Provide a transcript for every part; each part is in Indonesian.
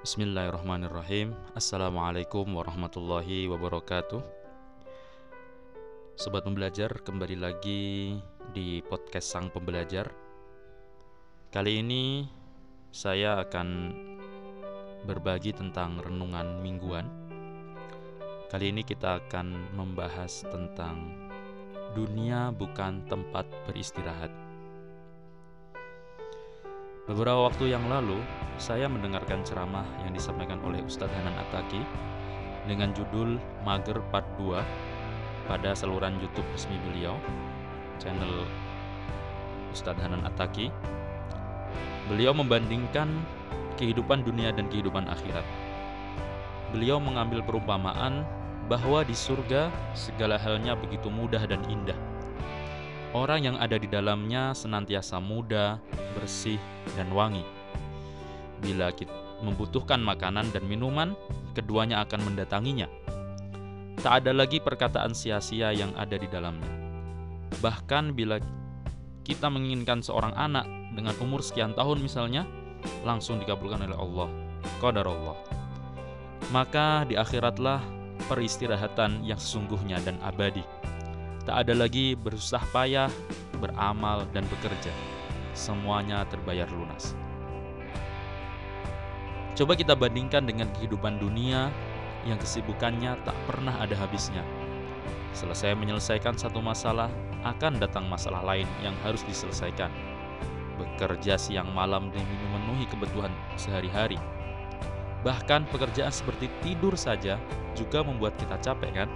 Bismillahirrahmanirrahim. Assalamualaikum warahmatullahi wabarakatuh. Sobat pembelajar kembali lagi di podcast Sang Pembelajar. Kali ini saya akan berbagi tentang renungan mingguan. Kali ini kita akan membahas tentang dunia bukan tempat beristirahat Beberapa waktu yang lalu, saya mendengarkan ceramah yang disampaikan oleh Ustadz Hanan Ataki dengan judul Mager Part 2 pada saluran YouTube resmi beliau, channel Ustadz Hanan Ataki. Beliau membandingkan kehidupan dunia dan kehidupan akhirat. Beliau mengambil perumpamaan bahwa di surga segala halnya begitu mudah dan indah Orang yang ada di dalamnya senantiasa muda, bersih, dan wangi. Bila kita membutuhkan makanan dan minuman, keduanya akan mendatanginya. Tak ada lagi perkataan sia-sia yang ada di dalamnya. Bahkan bila kita menginginkan seorang anak dengan umur sekian tahun misalnya, langsung dikabulkan oleh Allah. Qadar Allah. Maka di akhiratlah peristirahatan yang sesungguhnya dan abadi. Tak ada lagi bersusah payah, beramal, dan bekerja. Semuanya terbayar lunas. Coba kita bandingkan dengan kehidupan dunia yang kesibukannya tak pernah ada habisnya. Selesai menyelesaikan satu masalah, akan datang masalah lain yang harus diselesaikan. Bekerja siang malam demi memenuhi kebutuhan sehari-hari. Bahkan pekerjaan seperti tidur saja juga membuat kita capek kan?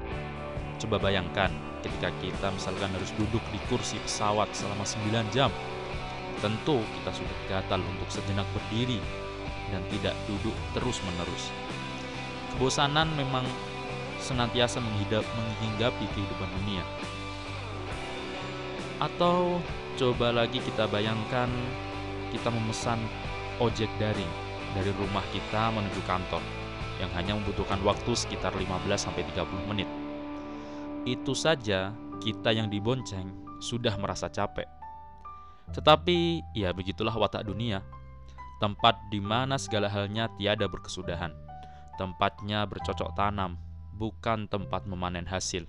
Coba bayangkan ketika kita misalkan harus duduk di kursi pesawat selama 9 jam. Tentu kita sudah gatal untuk sejenak berdiri dan tidak duduk terus-menerus. Kebosanan memang senantiasa menghidap, menghinggapi kehidupan dunia. Atau coba lagi kita bayangkan kita memesan ojek daring dari rumah kita menuju kantor yang hanya membutuhkan waktu sekitar 15 30 menit itu saja kita yang dibonceng sudah merasa capek. Tetapi ya begitulah watak dunia. Tempat di mana segala halnya tiada berkesudahan. Tempatnya bercocok tanam, bukan tempat memanen hasil.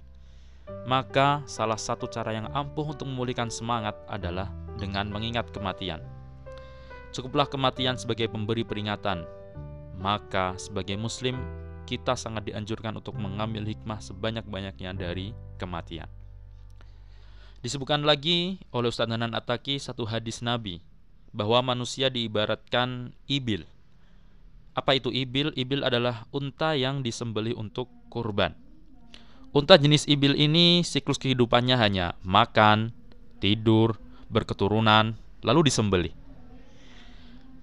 Maka salah satu cara yang ampuh untuk memulihkan semangat adalah dengan mengingat kematian. Cukuplah kematian sebagai pemberi peringatan. Maka sebagai muslim kita sangat dianjurkan untuk mengambil hikmah sebanyak-banyaknya dari kematian. Disebutkan lagi oleh Ustaz Nanan Ataki satu hadis Nabi bahwa manusia diibaratkan ibil. Apa itu ibil? Ibil adalah unta yang disembelih untuk kurban. Unta jenis ibil ini siklus kehidupannya hanya makan, tidur, berketurunan, lalu disembelih.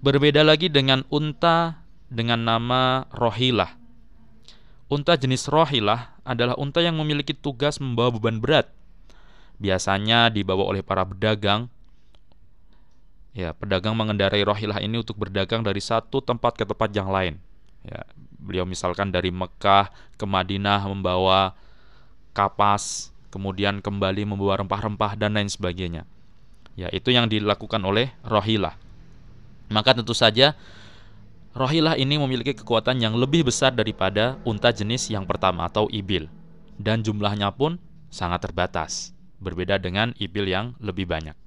Berbeda lagi dengan unta dengan nama rohilah Unta jenis rohilah adalah unta yang memiliki tugas membawa beban berat. Biasanya dibawa oleh para pedagang. Ya, pedagang mengendarai rohilah ini untuk berdagang dari satu tempat ke tempat yang lain. Ya, beliau misalkan dari Mekah ke Madinah membawa kapas, kemudian kembali membawa rempah-rempah dan lain sebagainya. Ya, itu yang dilakukan oleh rohilah. Maka tentu saja Rohilah ini memiliki kekuatan yang lebih besar daripada unta jenis yang pertama atau ibil, dan jumlahnya pun sangat terbatas, berbeda dengan ibil yang lebih banyak.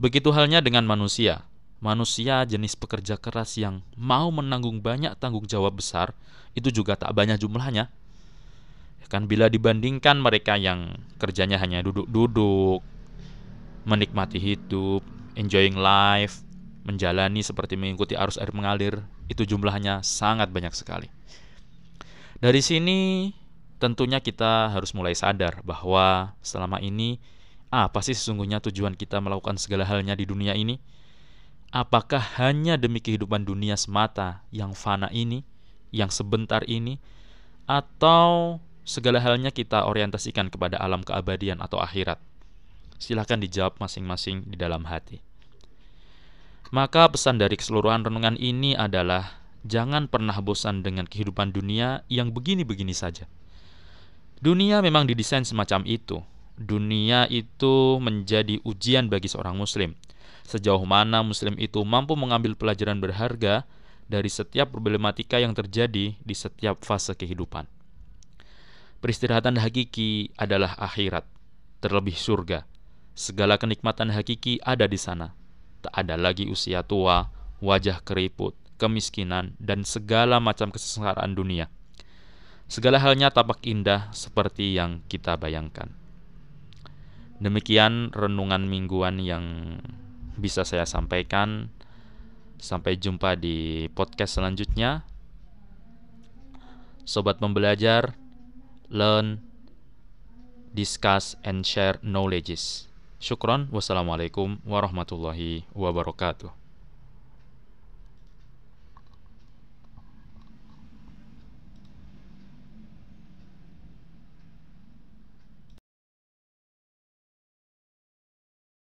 Begitu halnya dengan manusia. Manusia jenis pekerja keras yang mau menanggung banyak tanggung jawab besar, itu juga tak banyak jumlahnya. Kan bila dibandingkan mereka yang kerjanya hanya duduk-duduk, menikmati hidup, enjoying life, menjalani seperti mengikuti arus air mengalir, itu jumlahnya sangat banyak sekali. Dari sini tentunya kita harus mulai sadar bahwa selama ini apa sih sesungguhnya tujuan kita melakukan segala halnya di dunia ini? Apakah hanya demi kehidupan dunia semata yang fana ini, yang sebentar ini, atau segala halnya kita orientasikan kepada alam keabadian atau akhirat? Silahkan dijawab masing-masing di dalam hati. Maka pesan dari keseluruhan renungan ini adalah jangan pernah bosan dengan kehidupan dunia yang begini-begini saja. Dunia memang didesain semacam itu. Dunia itu menjadi ujian bagi seorang muslim. Sejauh mana muslim itu mampu mengambil pelajaran berharga dari setiap problematika yang terjadi di setiap fase kehidupan. Peristirahatan hakiki adalah akhirat, terlebih surga. Segala kenikmatan hakiki ada di sana. Tak ada lagi usia tua, wajah keriput, kemiskinan, dan segala macam kesengsaraan dunia. Segala halnya tampak indah seperti yang kita bayangkan. Demikian renungan mingguan yang bisa saya sampaikan. Sampai jumpa di podcast selanjutnya. Sobat pembelajar, learn, discuss, and share knowledges. Syukron. Wassalamualaikum warahmatullahi wabarakatuh.